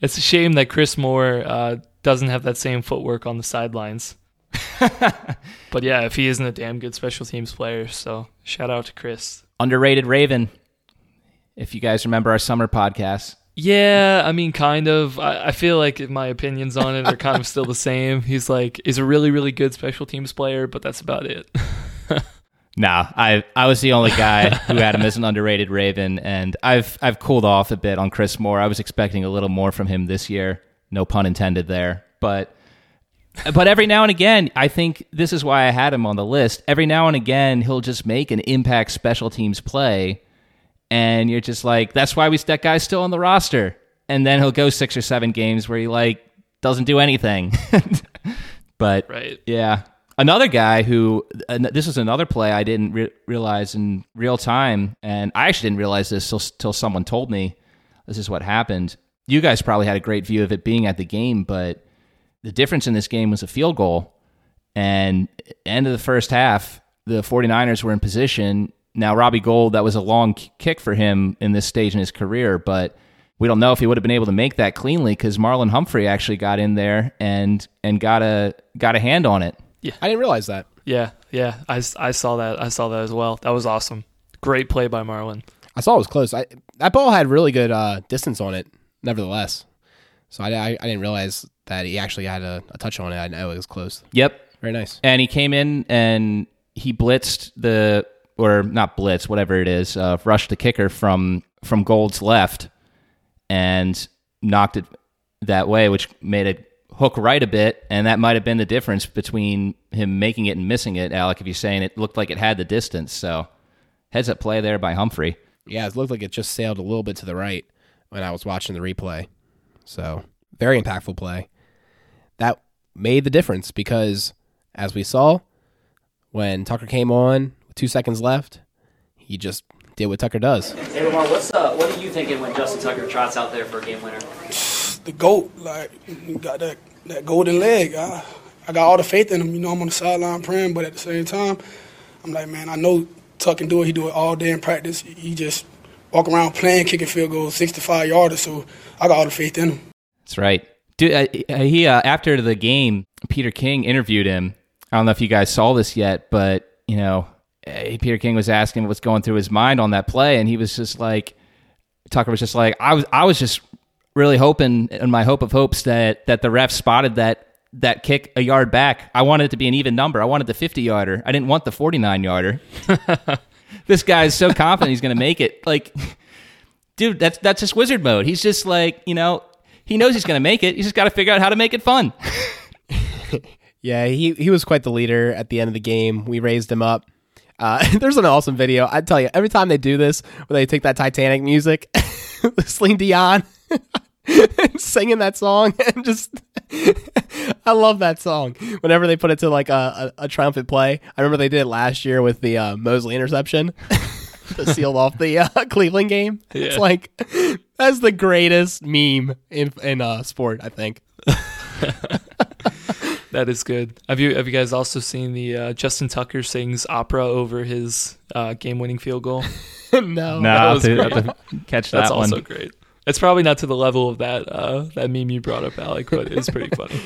it's a shame that Chris Moore uh, doesn't have that same footwork on the sidelines. but yeah, if he isn't a damn good special teams player, so shout out to Chris. Underrated Raven. If you guys remember our summer podcast. Yeah, I mean, kind of. I, I feel like my opinions on it are kind of still the same. He's like, he's a really, really good special teams player, but that's about it. Nah, I I was the only guy who had him as an underrated Raven, and I've I've cooled off a bit on Chris Moore. I was expecting a little more from him this year. No pun intended there, but but every now and again, I think this is why I had him on the list. Every now and again, he'll just make an impact special teams play, and you're just like, that's why we that guy's still on the roster. And then he'll go six or seven games where he like doesn't do anything. but Right. yeah, another guy who this is another play I didn't re- realize in real time, and I actually didn't realize this till, till someone told me this is what happened. You guys probably had a great view of it being at the game, but the difference in this game was a field goal. And end of the first half, the 49ers were in position. Now, Robbie Gould, that was a long kick for him in this stage in his career, but we don't know if he would have been able to make that cleanly because Marlon Humphrey actually got in there and and got a got a hand on it. Yeah, I didn't realize that. Yeah, yeah. I, s- I saw that. I saw that as well. That was awesome. Great play by Marlon. I saw it was close. I, that ball had really good uh, distance on it, nevertheless. So I, I, I didn't realize that he actually had a, a touch on it. I know it was close. Yep, Very nice. and he came in and he blitzed the or not blitz whatever it is uh, rushed the kicker from from gould's left and knocked it that way which made it hook right a bit and that might have been the difference between him making it and missing it alec if you're saying it looked like it had the distance so heads up play there by humphrey Yeah, it looked like it just sailed a little bit to the right when I was watching the replay. So very impactful play. That made the difference because, as we saw, when Tucker came on two seconds left, he just did what Tucker does. Hey Lamar, what's uh, what are you thinking when Justin Tucker trots out there for a game winner? the goat. Like got that that golden leg. I, I got all the faith in him. You know, I'm on the sideline praying, but at the same time, I'm like, man, I know Tuck can do it. He do it all day in practice. He just walk around playing, kicking field goals, 65 yarders. So I got all the faith in him. That's right. Dude, uh, he uh, after the game, Peter King interviewed him. I don't know if you guys saw this yet, but you know, Uh, Peter King was asking what's going through his mind on that play, and he was just like, Tucker was just like, I was, I was just really hoping, in my hope of hopes, that that the ref spotted that that kick a yard back. I wanted it to be an even number. I wanted the 50 yarder. I didn't want the 49 yarder. this guy is so confident he's going to make it. Like, dude, that's that's just wizard mode. He's just like, you know, he knows he's going to make it. He's just got to figure out how to make it fun. Yeah, he he was quite the leader at the end of the game. We raised him up. Uh, there's an awesome video. I tell you, every time they do this, where they take that Titanic music, Celine Dion singing that song, and just I love that song. Whenever they put it to like a, a, a triumphant play, I remember they did it last year with the uh, Mosley interception to seal off the uh, Cleveland game. It's like that's the greatest meme in in uh, sport. I think. That is good. Have you have you guys also seen the uh, Justin Tucker sings opera over his uh, game winning field goal? no, No, I'll was to, great. I'll have to That's that also great. It's probably not to the level of that uh, that meme you brought up, Alec, but it's pretty funny.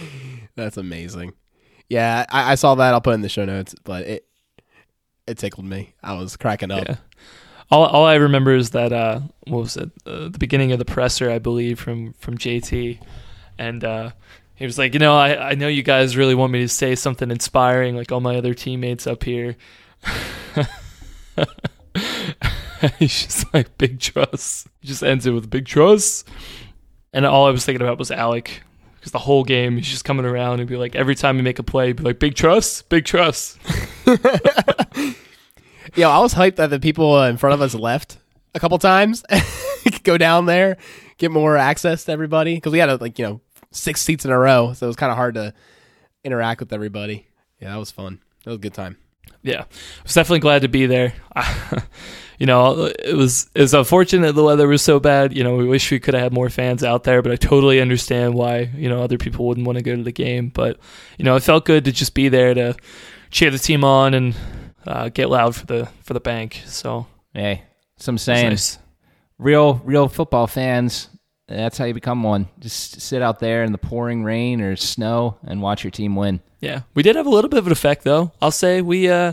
That's amazing. Yeah, I, I saw that. I'll put it in the show notes, but it it tickled me. I was cracking up. Yeah. All, all I remember is that uh, what was it? Uh, the beginning of the presser, I believe, from from JT, and uh, he was like, you know, I, I know you guys really want me to say something inspiring, like all my other teammates up here. He's just like big trust. He just ends it with big trust, and all I was thinking about was Alec. Because the whole game, he's just coming around and be like, every time you make a play, be like, big trust, big trust. Yo, I was hyped that the people in front of us left a couple times. Go down there, get more access to everybody because we had uh, like you know six seats in a row, so it was kind of hard to interact with everybody. Yeah, that was fun. That was a good time. yeah, I was definitely glad to be there. you know, it was it was unfortunate the weather was so bad. You know, we wish we could have had more fans out there, but I totally understand why you know other people wouldn't want to go to the game. But you know, it felt good to just be there to cheer the team on and uh, get loud for the for the bank. So Hey, some it saying nice. real real football fans. That's how you become one. Just sit out there in the pouring rain or snow and watch your team win. Yeah, we did have a little bit of an effect though. I'll say we. Uh,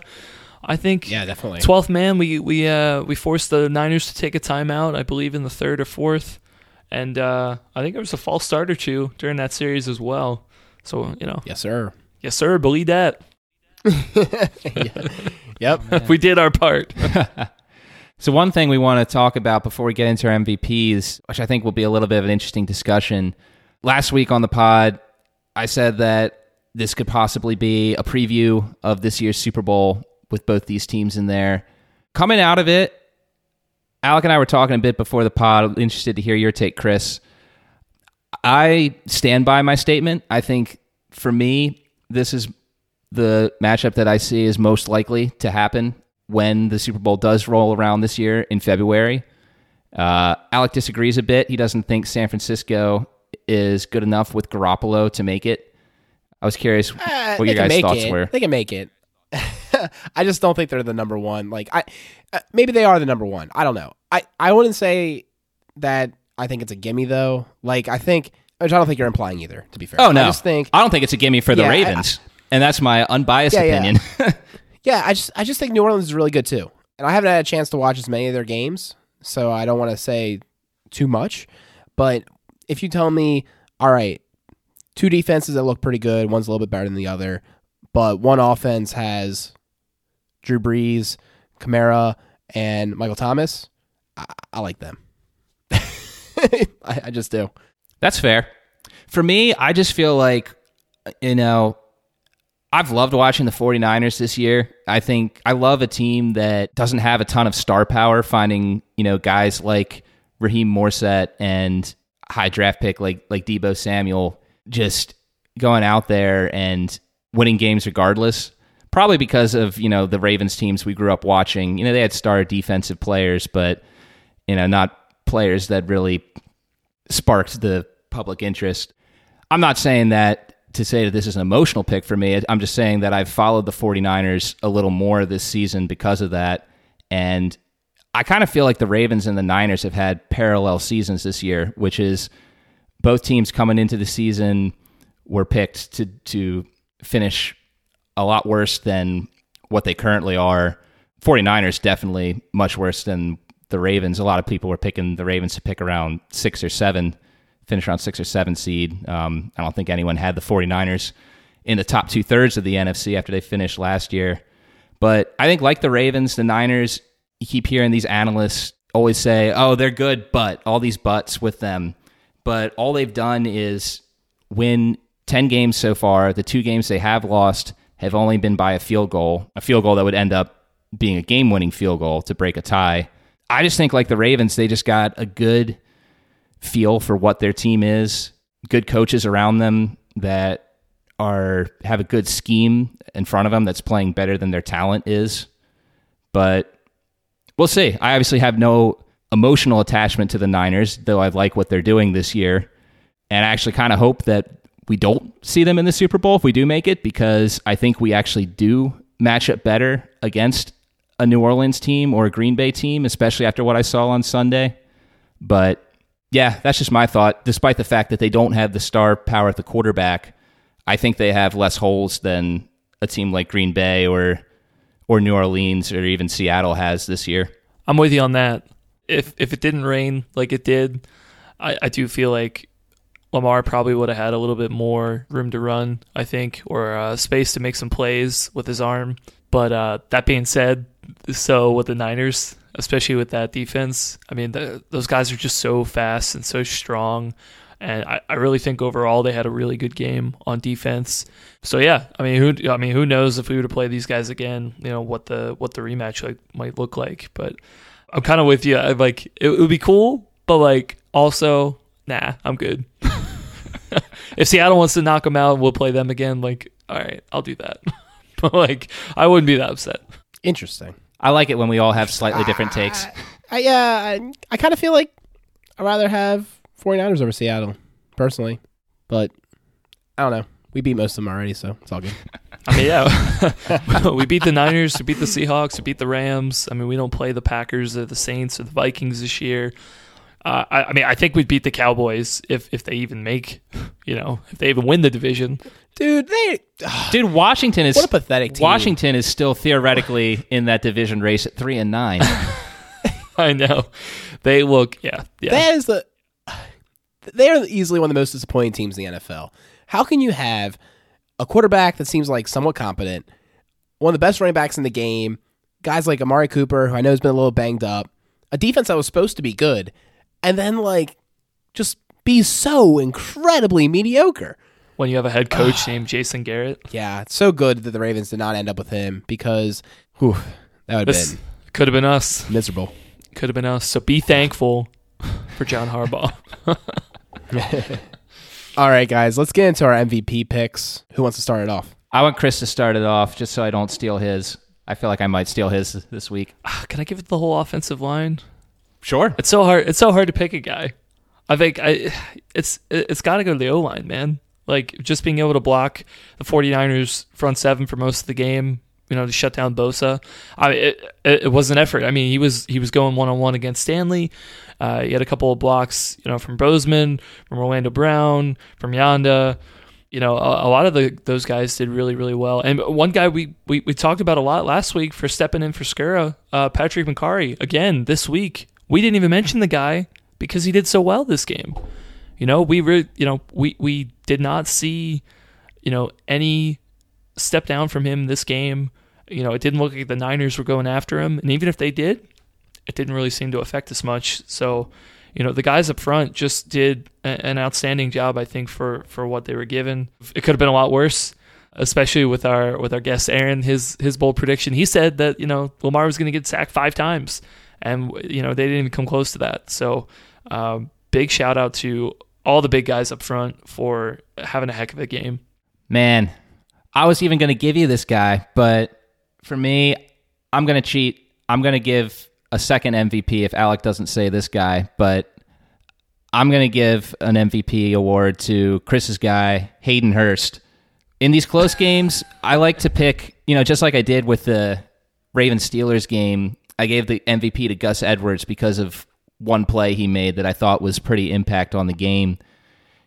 I think Yeah, definitely. Twelfth man, we we uh, we forced the Niners to take a timeout. I believe in the third or fourth, and uh, I think there was a false start or two during that series as well. So you know, Yes, sir. yes sir, believe that Yep. we did our part. So one thing we want to talk about before we get into our MVPs, which I think will be a little bit of an interesting discussion. Last week on the pod, I said that this could possibly be a preview of this year's Super Bowl with both these teams in there. Coming out of it, Alec and I were talking a bit before the pod. Interested to hear your take, Chris. I stand by my statement. I think for me, this is the matchup that I see is most likely to happen when the Super Bowl does roll around this year in February. Uh, Alec disagrees a bit. He doesn't think San Francisco is good enough with Garoppolo to make it. I was curious Uh, what your guys' thoughts it. were. They can make it. I just don't think they're the number one. Like I, uh, maybe they are the number one. I don't know. I I wouldn't say that. I think it's a gimme though. Like I think, which I don't think you're implying either. To be fair. Oh no, I just think. I don't think it's a gimme for the Yeah, I- Ravens, and that's my unbiased yeah. opinion. Yeah, I just I just think New Orleans is really good too. And I haven't had a chance to watch as many of their games, so I don't want to say too much. But if you tell me, all right, two defenses that look pretty good, one's a little bit better than the other, but one offense has Drew Brees, Kamara, and Michael Thomas, I, I like them. I, I just do. That's fair. For me, I just feel like, you know, I've loved watching the 49ers this year. I think I love a team that doesn't have a ton of star power, finding, you know, guys like Raheem Mostert and high draft pick like like Deebo Samuel just going out there and winning games regardless. Probably because of you know the Ravens teams we grew up watching. You know they had star defensive players, but you know not players that really sparked the public interest. I'm not saying that to say that this is an emotional pick for me. I'm just saying that I've followed the 49ers a little more this season because of that. And I kind of feel like the Ravens and the Niners have had parallel seasons this year, which is both teams coming into the season were picked to to finish a lot worse than what they currently are. 49ers definitely much worse than the Ravens. A lot of people were picking the Ravens to pick around six or seven, finish around six or seven seed. Um, I don't think anyone had the 49ers in the top two thirds of the NFC after they finished last year. But I think, like the Ravens, the Niners, you keep hearing these analysts always say, oh, they're good, but all these buts with them. But all they've done is win 10 games so far. The two games they have lost have only been by a field goal, a field goal that would end up being a game winning field goal to break a tie. I just think, like the Ravens, they just got a good feel for what their team is, good coaches around them that are have a good scheme in front of them that's playing better than their talent is. But we'll see. I obviously have no emotional attachment to the Niners, though I like what they're doing this year. And I actually kind of hope that we don't see them in the Super Bowl if we do make it, because I think we actually do match up better against a New Orleans team or a Green Bay team, especially after what I saw on Sunday. But yeah, that's just my thought. Despite the fact that they don't have the star power at the quarterback, I think they have less holes than a team like Green Bay or or New Orleans or even Seattle has this year. I'm with you on that. If if it didn't rain like it did, I, I do feel like Lamar probably would have had a little bit more room to run, I think, or uh, space to make some plays with his arm. But uh, that being said, so with the Niners, especially with that defense, I mean, the, those guys are just so fast and so strong. And I, I really think overall they had a really good game on defense. So yeah, I mean, who I mean, who knows if we were to play these guys again, you know what the what the rematch like might look like. But I'm kind of with you. I, like it, it would be cool, but like also, nah, I'm good. if Seattle wants to knock them out, we'll play them again. Like, all right, I'll do that. but like, I wouldn't be that upset. Interesting. I like it when we all have slightly ah, different takes. I, yeah, I, I kind of feel like I'd rather have 49ers over Seattle, personally. But I don't know. We beat most of them already, so it's all good. I mean, yeah, we beat the Niners, we beat the Seahawks, we beat the Rams. I mean, we don't play the Packers or the Saints or the Vikings this year. Uh, I, I, mean, I think we'd beat the Cowboys if if they even make, you know, if they even win the division. Dude, they Dude, Washington is What a pathetic team. Washington is still theoretically in that division race at three and nine. I know they look, yeah, yeah. That is the. They are easily one of the most disappointing teams in the NFL. How can you have a quarterback that seems like somewhat competent, one of the best running backs in the game, guys like Amari Cooper, who I know has been a little banged up, a defense that was supposed to be good, and then like just be so incredibly mediocre? when you have a head coach named Jason Garrett, Yeah, it's so good that the Ravens did not end up with him because, whew, that would have been could have been us. miserable. Could have been us. So be thankful for John Harbaugh. All right, guys, let's get into our MVP picks. Who wants to start it off? I want Chris to start it off just so I don't steal his. I feel like I might steal his this week. Ah, Can I give it the whole offensive line? Sure. It's so hard. It's so hard to pick a guy. I think I, it's it's got to go to the O line, man. Like just being able to block the 49ers front seven for most of the game, you know, to shut down Bosa. I it, it, was an effort. I mean, he was he was going one on one against Stanley. Uh, he had a couple of blocks, you know, from Bozeman, from Orlando Brown, from Yanda. You know, a, a lot of the those guys did really really well. And one guy we, we we talked about a lot last week for stepping in for Skura, uh, Patrick Mekari. Again this week, we didn't even mention the guy because he did so well this game. You know, we re- you know we we did not see you know any step down from him this game. You know, it didn't look like the Niners were going after him, and even if they did, it didn't really seem to affect us much. So, you know, the guys up front just did a- an outstanding job, I think, for for what they were given. It could have been a lot worse, especially with our with our guest Aaron. His his bold prediction. He said that you know Lamar was going to get sacked five times, and you know they didn't even come close to that. So. Um, big shout out to all the big guys up front for having a heck of a game. Man, I was even going to give you this guy, but for me, I'm going to cheat. I'm going to give a second MVP if Alec doesn't say this guy, but I'm going to give an MVP award to Chris's guy, Hayden Hurst. In these close games, I like to pick, you know, just like I did with the Ravens Steelers game, I gave the MVP to Gus Edwards because of one play he made that I thought was pretty impact on the game.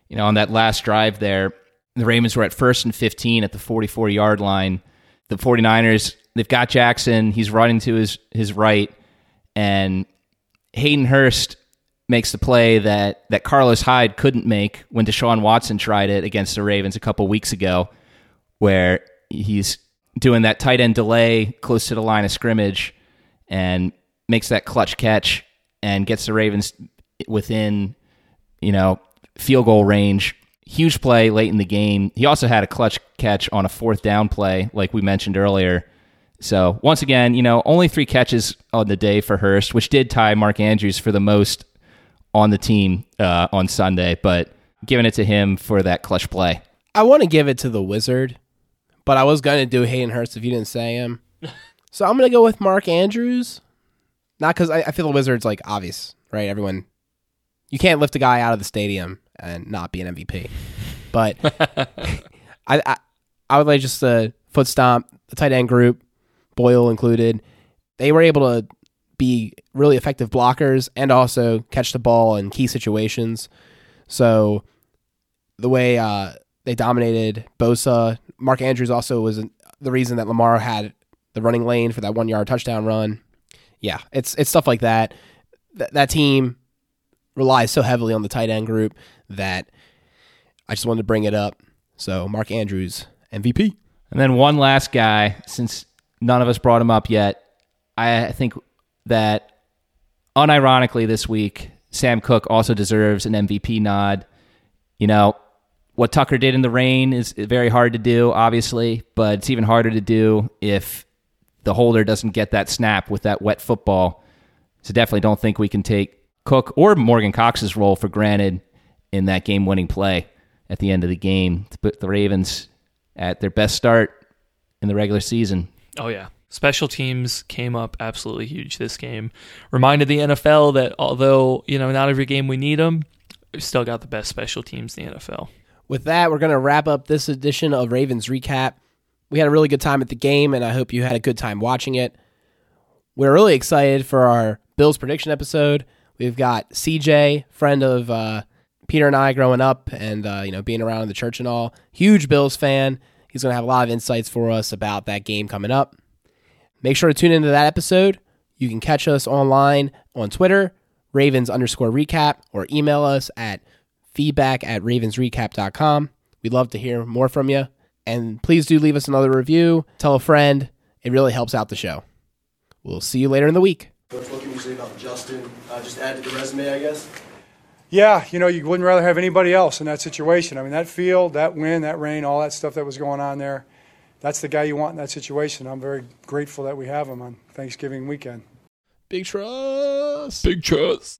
You know, on that last drive there, the Ravens were at first and 15 at the 44 yard line. The 49ers, they've got Jackson. He's running to his, his right. And Hayden Hurst makes the play that, that Carlos Hyde couldn't make when Deshaun Watson tried it against the Ravens a couple weeks ago, where he's doing that tight end delay close to the line of scrimmage and makes that clutch catch and gets the Ravens within, you know, field goal range. Huge play late in the game. He also had a clutch catch on a fourth down play, like we mentioned earlier. So once again, you know, only three catches on the day for Hurst, which did tie Mark Andrews for the most on the team uh, on Sunday, but giving it to him for that clutch play. I want to give it to the Wizard, but I was going to do Hayden Hurst if you didn't say him. so I'm going to go with Mark Andrews. Not because I, I feel the Wizard's like obvious, right? Everyone, you can't lift a guy out of the stadium and not be an MVP. But I, I, I would like just a foot stomp the tight end group, Boyle included. They were able to be really effective blockers and also catch the ball in key situations. So the way uh, they dominated Bosa, Mark Andrews also was the reason that Lamar had the running lane for that one yard touchdown run. Yeah, it's it's stuff like that. Th- that team relies so heavily on the tight end group that I just wanted to bring it up. So Mark Andrews MVP. And then one last guy, since none of us brought him up yet, I think that unironically this week, Sam Koch also deserves an MVP nod. You know, what Tucker did in the rain is very hard to do, obviously, but it's even harder to do if the holder doesn't get that snap with that wet football. So definitely don't think we can take Koch or Morgan Cox's role for granted in that game winning play at the end of the game to put the Ravens at their best start in the regular season. Oh, yeah. Special teams came up absolutely huge this game. Reminded the NFL that although, you know, not every game we need them, we've still got the best special teams in the NFL. With that, we're going to wrap up this edition of Ravens Recap. We had a really good time at the game, and I hope you had a good time watching it. We're really excited for our Bills prediction episode. We've got CJ, friend of uh, Peter and I growing up and uh, you know being around in the church and all. Huge Bills fan. He's going to have a lot of insights for us about that game coming up. Make sure to tune into that episode. You can catch us online on Twitter, Ravens underscore recap, or email us at feedback at ravensrecap.com. We'd love to hear more from you. And please do leave us another review. Tell a friend. It really helps out the show. We'll see you later in the week. Coach, what can you say about Justin? Uh, just add to the resume, I guess. Yeah, you know, you wouldn't rather have anybody else in that situation. I mean, that field, that wind, that rain, all that stuff that was going on there, that's the guy you want in that situation. I'm very grateful that we have him on Thanksgiving weekend. Big trust. Big trust.